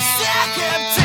second